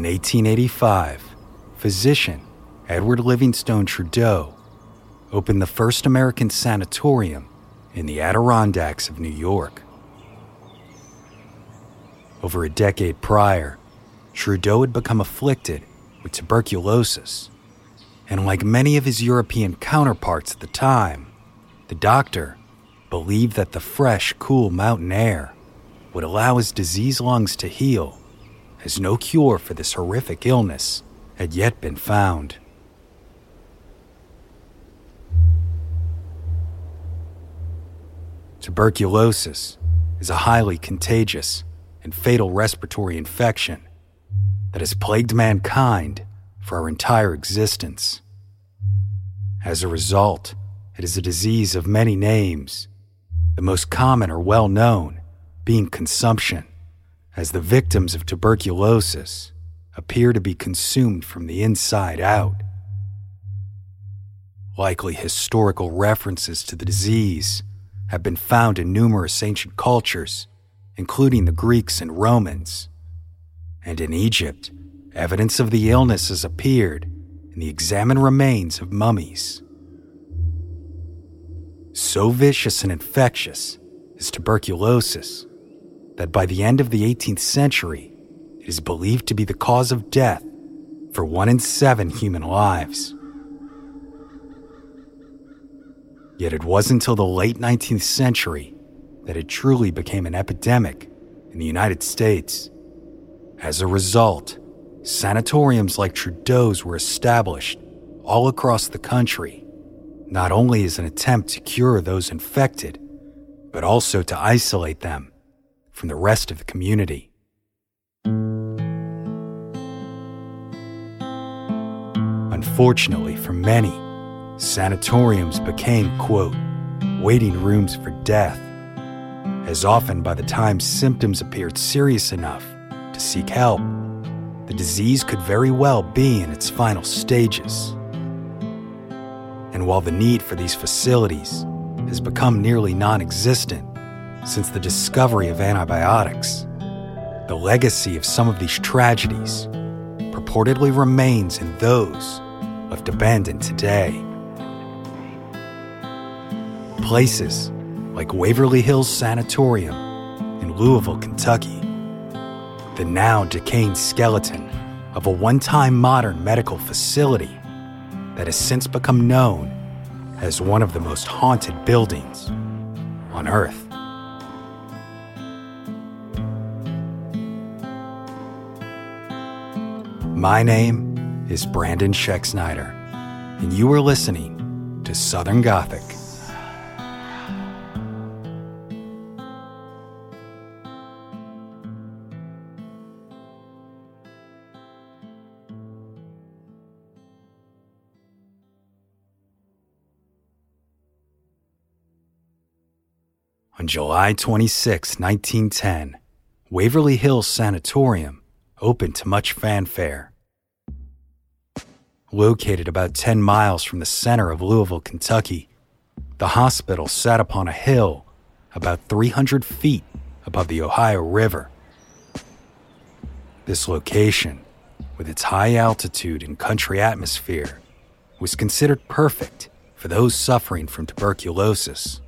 In 1885, physician Edward Livingstone Trudeau opened the first American sanatorium in the Adirondacks of New York. Over a decade prior, Trudeau had become afflicted with tuberculosis, and like many of his European counterparts at the time, the doctor believed that the fresh, cool mountain air would allow his diseased lungs to heal as no cure for this horrific illness had yet been found. Tuberculosis is a highly contagious and fatal respiratory infection that has plagued mankind for our entire existence. As a result, it is a disease of many names, the most common or well known being consumption as the victims of tuberculosis appear to be consumed from the inside out. Likely historical references to the disease have been found in numerous ancient cultures, including the Greeks and Romans. And in Egypt, evidence of the illness has appeared in the examined remains of mummies. So vicious and infectious is tuberculosis that by the end of the 18th century, it is believed to be the cause of death for one in seven human lives. Yet it wasn't until the late 19th century that it truly became an epidemic in the United States. As a result, sanatoriums like Trudeau's were established all across the country, not only as an attempt to cure those infected, but also to isolate them from the rest of the community. Unfortunately for many, sanatoriums became, quote, waiting rooms for death, as often by the time symptoms appeared serious enough to seek help, the disease could very well be in its final stages. And while the need for these facilities has become nearly non existent, since the discovery of antibiotics. The legacy of some of these tragedies purportedly remains in those left abandoned today. Places like Waverly Hills Sanatorium in Louisville, Kentucky, the now decaying skeleton of a one time modern medical facility that has since become known as one of the most haunted buildings on Earth. My name is Brandon Schexnayder, and you are listening to Southern Gothic. On July 26, 1910, Waverly Hills Sanatorium opened to much fanfare. Located about 10 miles from the center of Louisville, Kentucky, the hospital sat upon a hill about 300 feet above the Ohio River. This location, with its high altitude and country atmosphere, was considered perfect for those suffering from tuberculosis.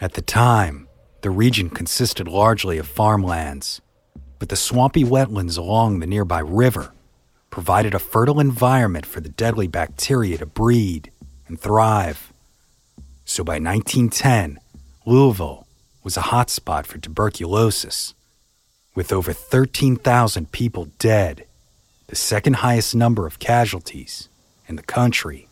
At the time, the region consisted largely of farmlands, but the swampy wetlands along the nearby river provided a fertile environment for the deadly bacteria to breed and thrive. So by 1910, Louisville was a hotspot for tuberculosis, with over 13,000 people dead, the second highest number of casualties in the country.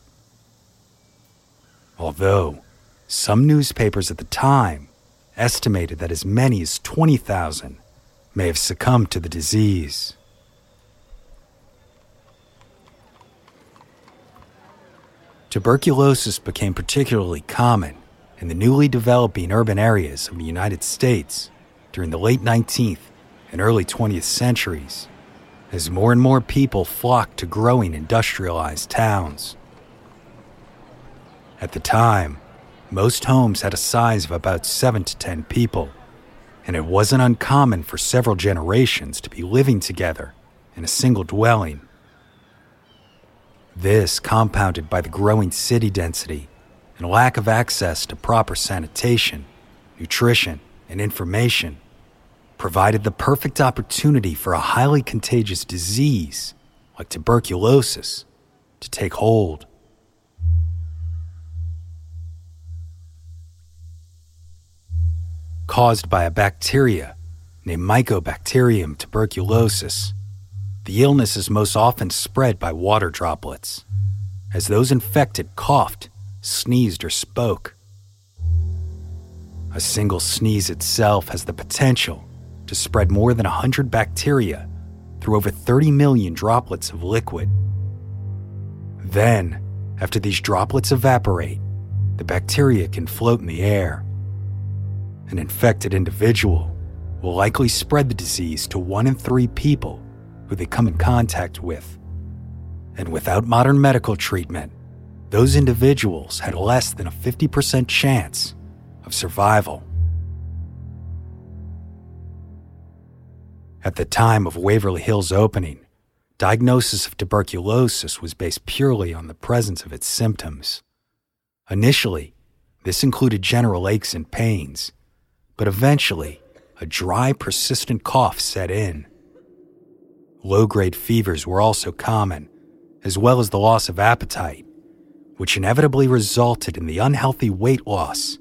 Although some newspapers at the time estimated that as many as 20,000 may have succumbed to the disease. Tuberculosis became particularly common in the newly developing urban areas of the United States during the late 19th and early 20th centuries, as more and more people flocked to growing industrialized towns. At the time, most homes had a size of about 7 to 10 people, and it wasn't uncommon for several generations to be living together in a single dwelling. This, compounded by the growing city density and lack of access to proper sanitation, nutrition, and information, provided the perfect opportunity for a highly contagious disease like tuberculosis to take hold. Caused by a bacteria named Mycobacterium tuberculosis, the illness is most often spread by water droplets, as those infected coughed, sneezed, or spoke. A single sneeze itself has the potential to spread more than 100 bacteria through over 30 million droplets of liquid. Then, after these droplets evaporate, the bacteria can float in the air. An infected individual will likely spread the disease to one in three people who they come in contact with. And without modern medical treatment, those individuals had less than a 50% chance of survival. At the time of Waverly Hill's opening, diagnosis of tuberculosis was based purely on the presence of its symptoms. Initially, this included general aches and pains, but eventually, a dry, persistent cough set in. Low grade fevers were also common, as well as the loss of appetite, which inevitably resulted in the unhealthy weight loss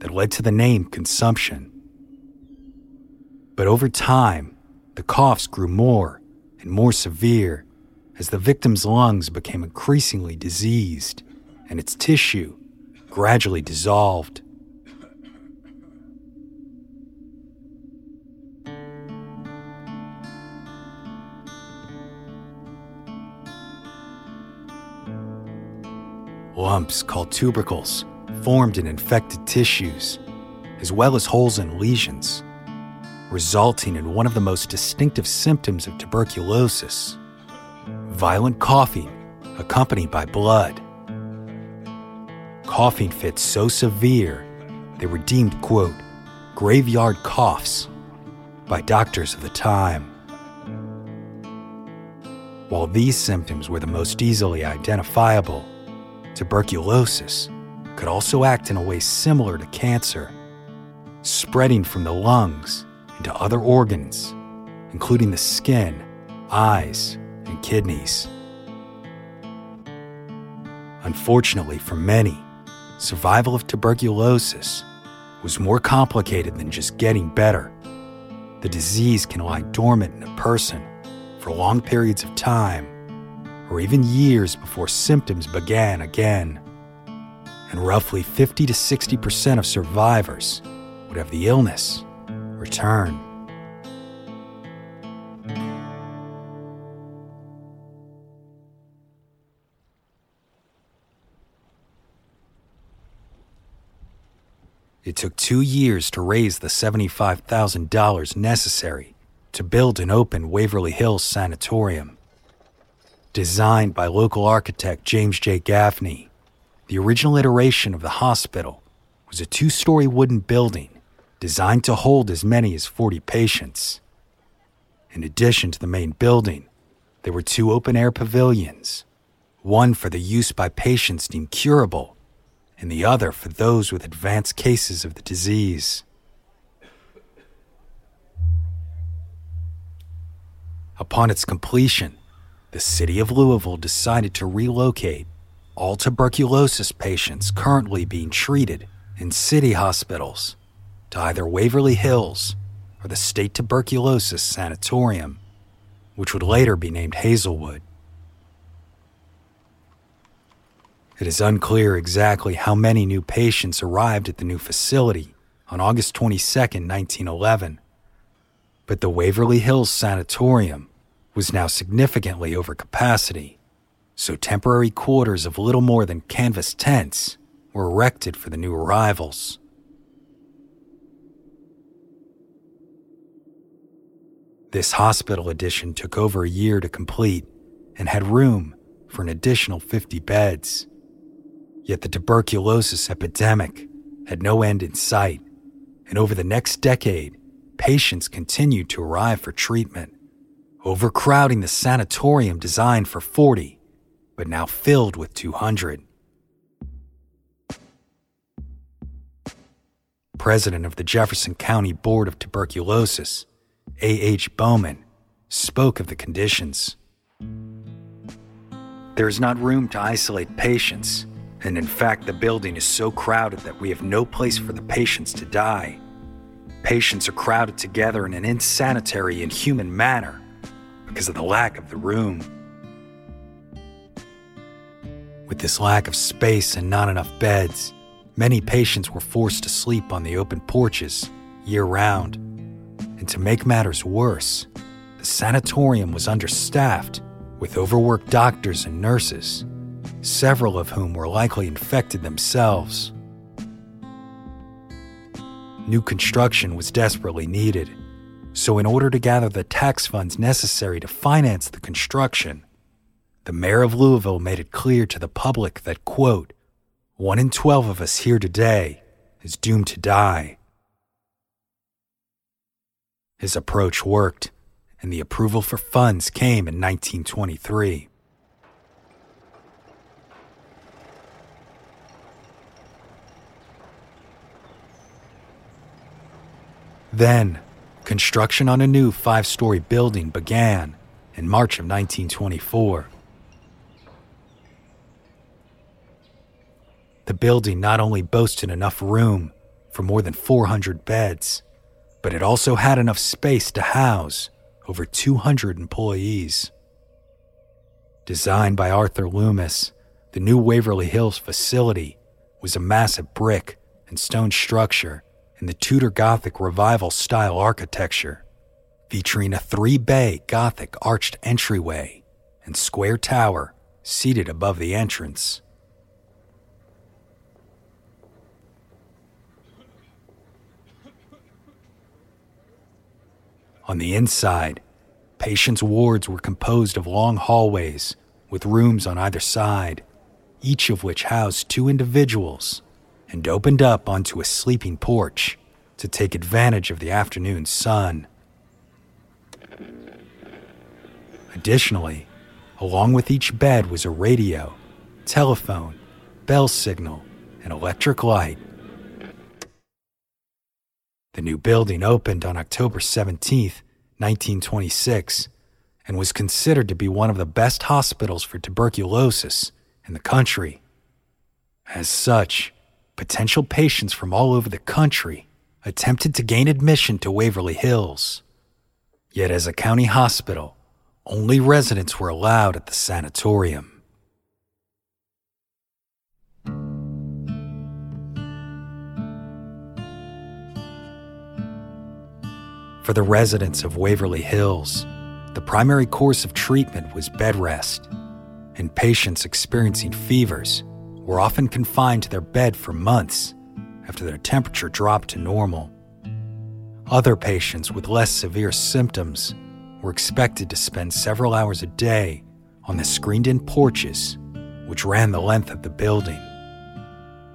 that led to the name consumption. But over time, the coughs grew more and more severe as the victim's lungs became increasingly diseased and its tissue gradually dissolved. Lumps called tubercles formed in infected tissues, as well as holes and lesions, resulting in one of the most distinctive symptoms of tuberculosis violent coughing accompanied by blood. Coughing fits so severe, they were deemed, quote, graveyard coughs by doctors of the time. While these symptoms were the most easily identifiable, tuberculosis could also act in a way similar to cancer, spreading from the lungs into other organs, including the skin, eyes, and kidneys. Unfortunately for many, survival of tuberculosis was more complicated than just getting better. The disease can lie dormant in a person for long periods of time or even years before symptoms began again. And roughly 50 to 60% of survivors would have the illness return. It took two years to raise the $75,000 necessary to build and open Waverly Hills Sanatorium. Designed by local architect James J. Gaffney, the original iteration of the hospital was a two story wooden building designed to hold as many as 40 patients. In addition to the main building, there were two open air pavilions one for the use by patients deemed curable, and the other for those with advanced cases of the disease. Upon its completion, the city of Louisville decided to relocate all tuberculosis patients currently being treated in city hospitals to either Waverly Hills or the State Tuberculosis Sanatorium, which would later be named Hazelwood. It is unclear exactly how many new patients arrived at the new facility on August 22, 1911, but the Waverly Hills Sanatorium was now significantly over capacity, so temporary quarters of little more than canvas tents were erected for the new arrivals. This hospital addition took over a year to complete and had room for an additional 50 beds. Yet the tuberculosis epidemic had no end in sight, and over the next decade, patients continued to arrive for treatment, overcrowding the sanatorium designed for 40, but now filled with 200. President of the Jefferson County Board of Tuberculosis, A.H. Bowman, spoke of the conditions. There is not room to isolate patients, and in fact, the building is so crowded that we have no place for the patients to die. Patients are crowded together in an insanitary, inhuman manner because of the lack of the room. With this lack of space and not enough beds, many patients were forced to sleep on the open porches year round. And to make matters worse, the sanatorium was understaffed with overworked doctors and nurses, several of whom were likely infected themselves. New construction was desperately needed, so in order to gather the tax funds necessary to finance the construction, the mayor of Louisville made it clear to the public that, quote, one in 12 of us here today is doomed to die. His approach worked, and the approval for funds came in 1923. Then, construction on a new five story building began in March of 1924. The building not only boasted enough room for more than 400 beds, but it also had enough space to house over 200 employees. Designed by Arthur Loomis, the new Waverly Hills facility was a massive brick and stone structure in the Tudor Gothic Revival style architecture, featuring a three bay Gothic arched entryway and square tower seated above the entrance. On the inside, patients' wards were composed of long hallways with rooms on either side, each of which housed two individuals and opened up onto a sleeping porch to take advantage of the afternoon sun. Additionally, along with each bed was a radio, telephone, bell signal, and electric light. The new building opened on October 17, 1926, and was considered to be one of the best hospitals for tuberculosis in the country. As such, potential patients from all over the country attempted to gain admission to Waverly Hills. Yet, as a county hospital, only residents were allowed at the sanatorium. For the residents of Waverly Hills, the primary course of treatment was bed rest, and patients experiencing fevers were often confined to their bed for months after their temperature dropped to normal. Other patients with less severe symptoms were expected to spend several hours a day on the screened in porches which ran the length of the building.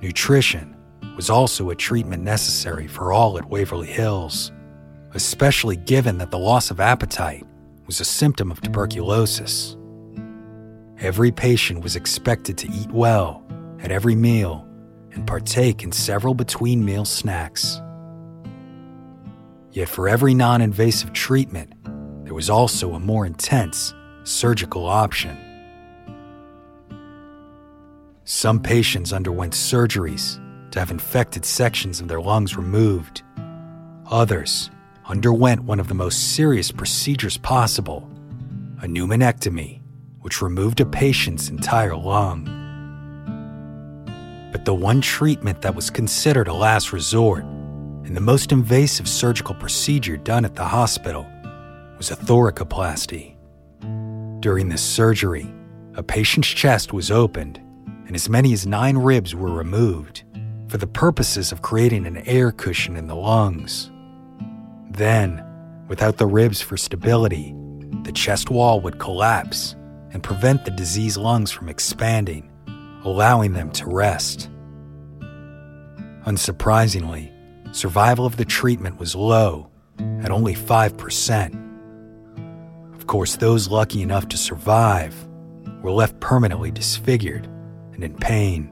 Nutrition was also a treatment necessary for all at Waverly Hills, especially given that the loss of appetite was a symptom of tuberculosis. Every patient was expected to eat well at every meal and partake in several between meal snacks. Yet, for every non invasive treatment, there was also a more intense surgical option. Some patients underwent surgeries to have infected sections of their lungs removed. Others underwent one of the most serious procedures possible a pneumonectomy, which removed a patient's entire lung. The one treatment that was considered a last resort and the most invasive surgical procedure done at the hospital was a thoracoplasty. During this surgery, a patient's chest was opened and as many as nine ribs were removed for the purposes of creating an air cushion in the lungs. Then, without the ribs for stability, the chest wall would collapse and prevent the diseased lungs from expanding, allowing them to rest. Unsurprisingly, survival of the treatment was low at only 5%. Of course, those lucky enough to survive were left permanently disfigured and in pain.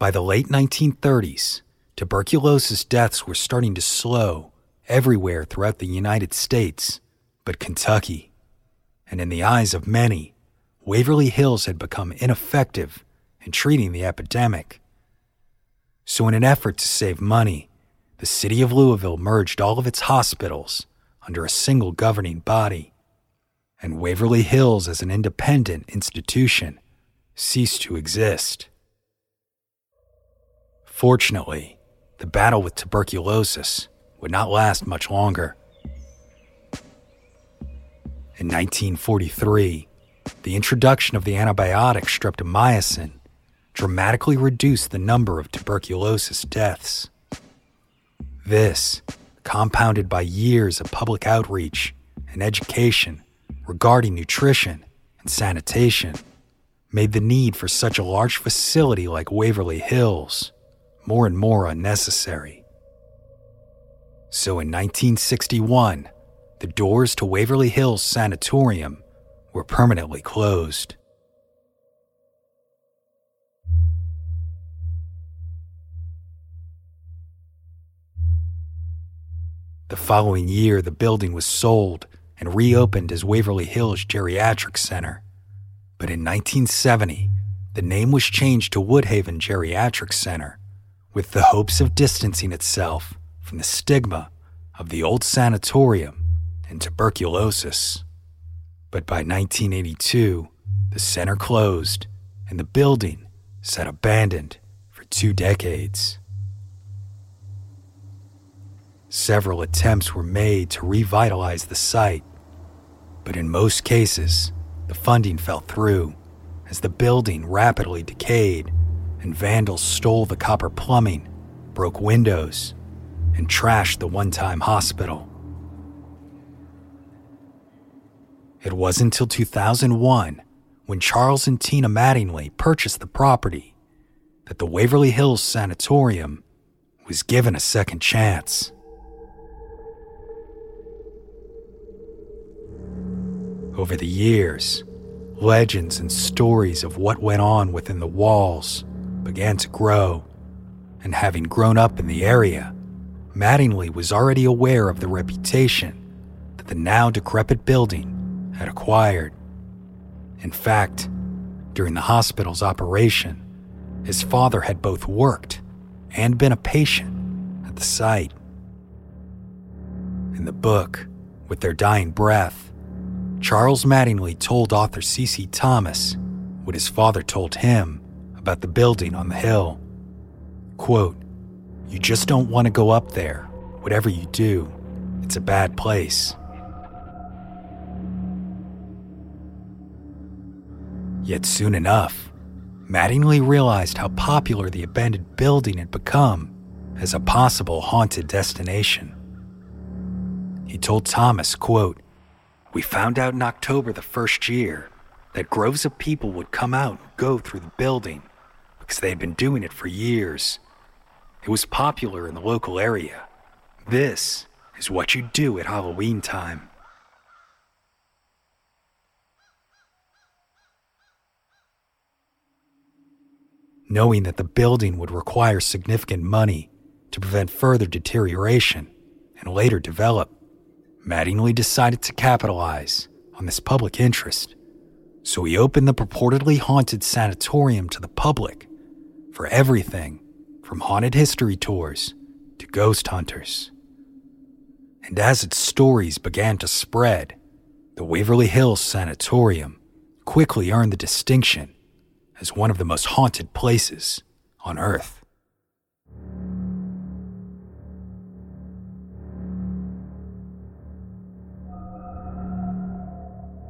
By the late 1930s, tuberculosis deaths were starting to slow everywhere throughout the United States, but Kentucky. And in the eyes of many, Waverly Hills had become ineffective in treating the epidemic. So, in an effort to save money, the city of Louisville merged all of its hospitals under a single governing body, and Waverly Hills as an independent institution ceased to exist. Fortunately, the battle with tuberculosis would not last much longer. In 1943, the introduction of the antibiotic streptomycin dramatically reduced the number of tuberculosis deaths. This, compounded by years of public outreach and education regarding nutrition and sanitation, made the need for such a large facility like Waverly Hills more and more unnecessary. So in 1961, the doors to Waverly Hills Sanatorium were permanently closed. The following year, the building was sold and reopened as Waverly Hills Geriatric Center. But in 1970, the name was changed to Woodhaven Geriatric Center with the hopes of distancing itself from the stigma of the old sanatorium and tuberculosis. But by 1982, the center closed and the building sat abandoned for two decades. Several attempts were made to revitalize the site, but in most cases, the funding fell through as the building rapidly decayed and vandals stole the copper plumbing, broke windows, and trashed the one time hospital. It wasn't until 2001, when Charles and Tina Mattingly purchased the property, that the Waverly Hills Sanatorium was given a second chance. Over the years, legends and stories of what went on within the walls began to grow, and having grown up in the area, Mattingly was already aware of the reputation that the now decrepit building had acquired. In fact, during the hospital's operation, his father had both worked and been a patient at the site. In the book, With Their Dying Breath, Charles Mattingly told author C.C. Thomas what his father told him about the building on the hill. Quote, You just don't want to go up there. Whatever you do, it's a bad place. Yet soon enough, Mattingly realized how popular the abandoned building had become as a possible haunted destination. He told Thomas, quote, We found out in October the first year that groves of people would come out and go through the building because they had been doing it for years. It was popular in the local area. This is what you do at Halloween time. Knowing that the building would require significant money to prevent further deterioration and later develop, Mattingly decided to capitalize on this public interest. So he opened the purportedly haunted sanatorium to the public for everything from haunted history tours to ghost hunters. And as its stories began to spread, the Waverly Hills Sanatorium quickly earned the distinction as one of the most haunted places on Earth.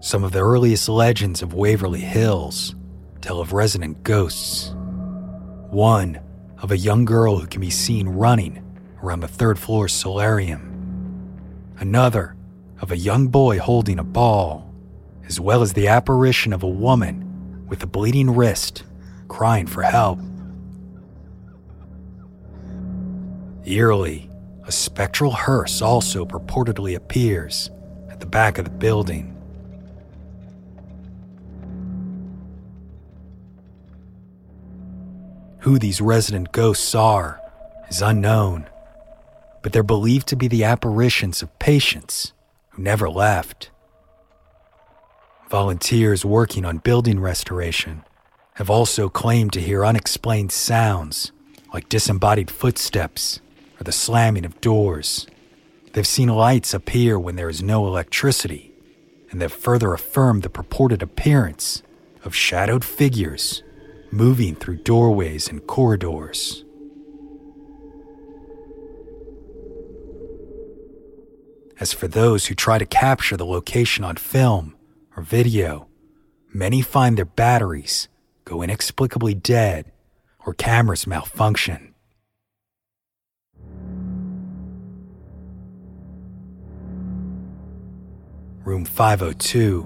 Some of the earliest legends of Waverly Hills tell of resident ghosts. One of a young girl who can be seen running around the third floor solarium. Another of a young boy holding a ball, as well as the apparition of a woman with a bleeding wrist crying for help. Eerily, a spectral hearse also purportedly appears at the back of the building. Who these resident ghosts are is unknown, but they're believed to be the apparitions of patients who never left. Volunteers working on building restoration have also claimed to hear unexplained sounds like disembodied footsteps or the slamming of doors. They've seen lights appear when there is no electricity, and they've further affirmed the purported appearance of shadowed figures moving through doorways and corridors. As for those who try to capture the location on film, or video, many find their batteries go inexplicably dead or cameras malfunction. Room 502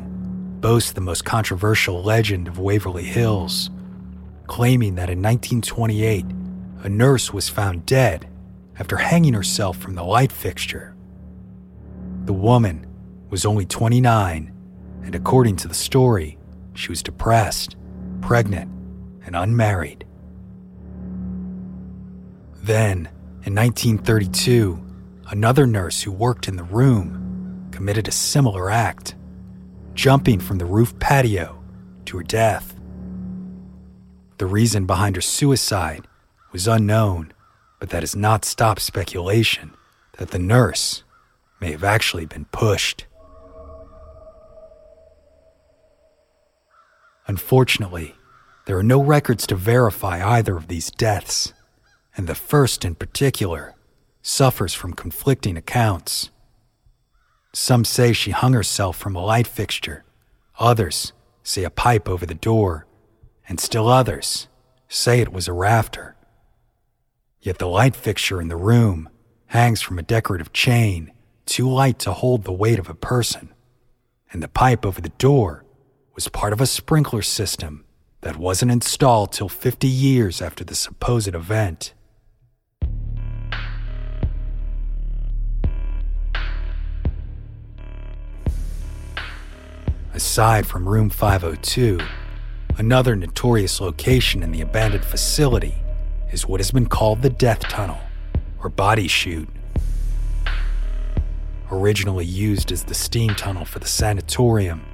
boasts the most controversial legend of Waverly Hills, claiming that in 1928, a nurse was found dead after hanging herself from the light fixture. The woman was only 29 and according to the story, she was depressed, pregnant, and unmarried. Then, in 1932, another nurse who worked in the room committed a similar act, jumping from the roof patio to her death. The reason behind her suicide was unknown, but that has not stopped speculation that the nurse may have actually been pushed. Unfortunately, there are no records to verify either of these deaths, and the first in particular suffers from conflicting accounts. Some say she hung herself from a light fixture, others say a pipe over the door, and still others say it was a rafter. Yet the light fixture in the room hangs from a decorative chain too light to hold the weight of a person, and the pipe over the door was part of a sprinkler system that wasn't installed till 50 years after the supposed event. Aside from room 502, another notorious location in the abandoned facility is what has been called the death tunnel or body chute originally used as the steam tunnel for the sanatorium.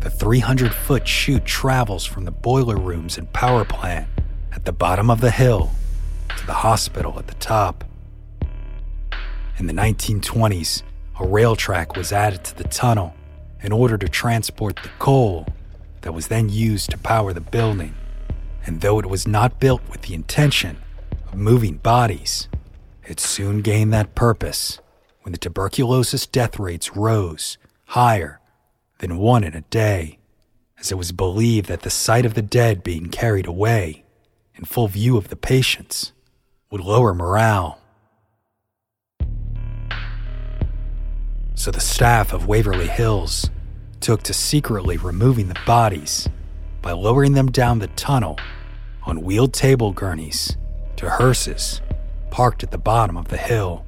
The 300 foot chute travels from the boiler rooms and power plant at the bottom of the hill to the hospital at the top. In the 1920s, a rail track was added to the tunnel in order to transport the coal that was then used to power the building. And though it was not built with the intention of moving bodies, it soon gained that purpose when the tuberculosis death rates rose higher than one in a day, as it was believed that the sight of the dead being carried away in full view of the patients would lower morale. So the staff of Waverly Hills took to secretly removing the bodies by lowering them down the tunnel on wheeled table gurneys to hearses parked at the bottom of the hill.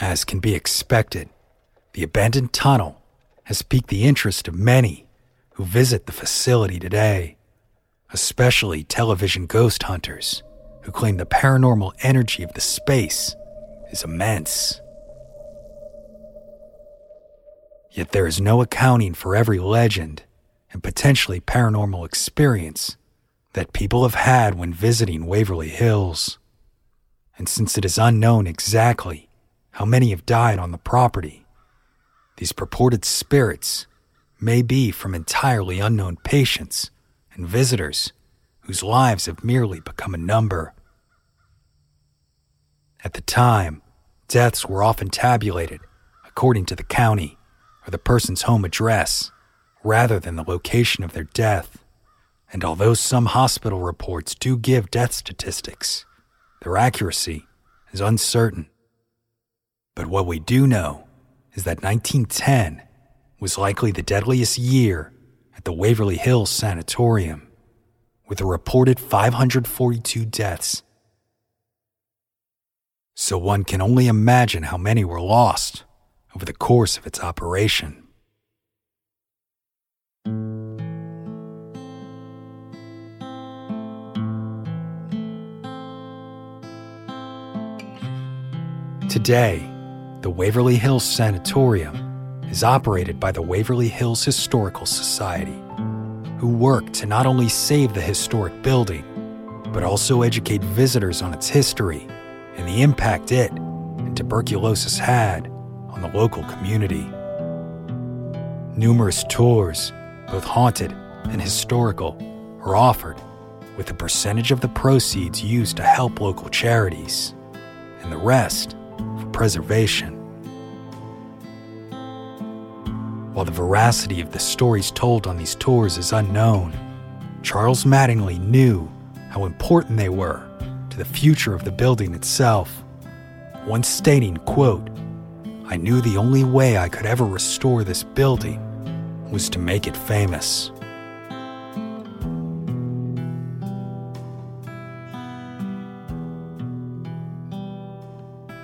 As can be expected, the abandoned tunnel has piqued the interest of many who visit the facility today, especially television ghost hunters who claim the paranormal energy of the space is immense. Yet there is no accounting for every legend and potentially paranormal experience that people have had when visiting Waverly Hills. And since it is unknown exactly how many have died on the property. These purported spirits may be from entirely unknown patients and visitors whose lives have merely become a number. At the time, deaths were often tabulated according to the county or the person's home address rather than the location of their death. And although some hospital reports do give death statistics, their accuracy is uncertain. But what we do know is that 1910 was likely the deadliest year at the Waverly Hills Sanatorium, with a reported 542 deaths. So one can only imagine how many were lost course of its operation. Today, the Waverly Hills Sanatorium is operated by the Waverly Hills Historical Society, who work to not only save the historic building, but also educate visitors on its history and the impact it and tuberculosis had the local community. Numerous tours, both haunted and historical, are offered, with a percentage of the proceeds used to help local charities, and the rest for preservation. While the veracity of the stories told on these tours is unknown, Charles Mattingly knew how important they were to the future of the building itself. Once stating, quote, I knew the only way I could ever restore this building was to make it famous.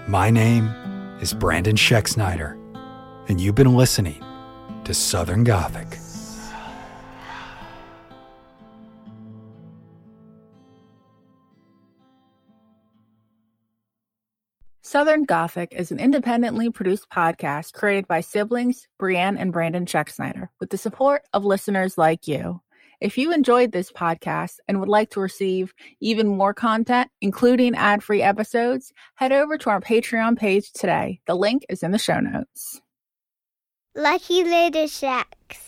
My name is Brandon Schexnayder, and you've been listening to Southern Gothic. Southern Gothic is an independently produced podcast created by siblings Brienne and Brandon Schexnayder with the support of listeners like you. If you enjoyed this podcast and would like to receive even more content, including ad free episodes, head over to our Patreon page today. The link is in the show notes. Lucky Little Shacks.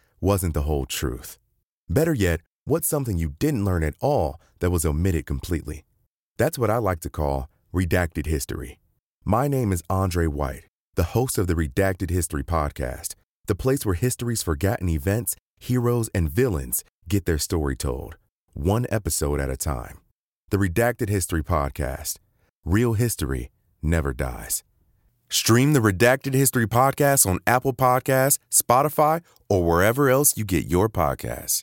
wasn't the whole truth? Better yet, what's something you didn't learn at all that was omitted completely? That's what I like to call redacted history. My name is Andre White, the host of the Redacted History Podcast, the place where history's forgotten events, heroes, and villains get their story told, one episode at a time. The Redacted History Podcast. Real history never dies. Stream the Redacted History Podcast on Apple Podcasts, Spotify, or wherever else you get your podcasts.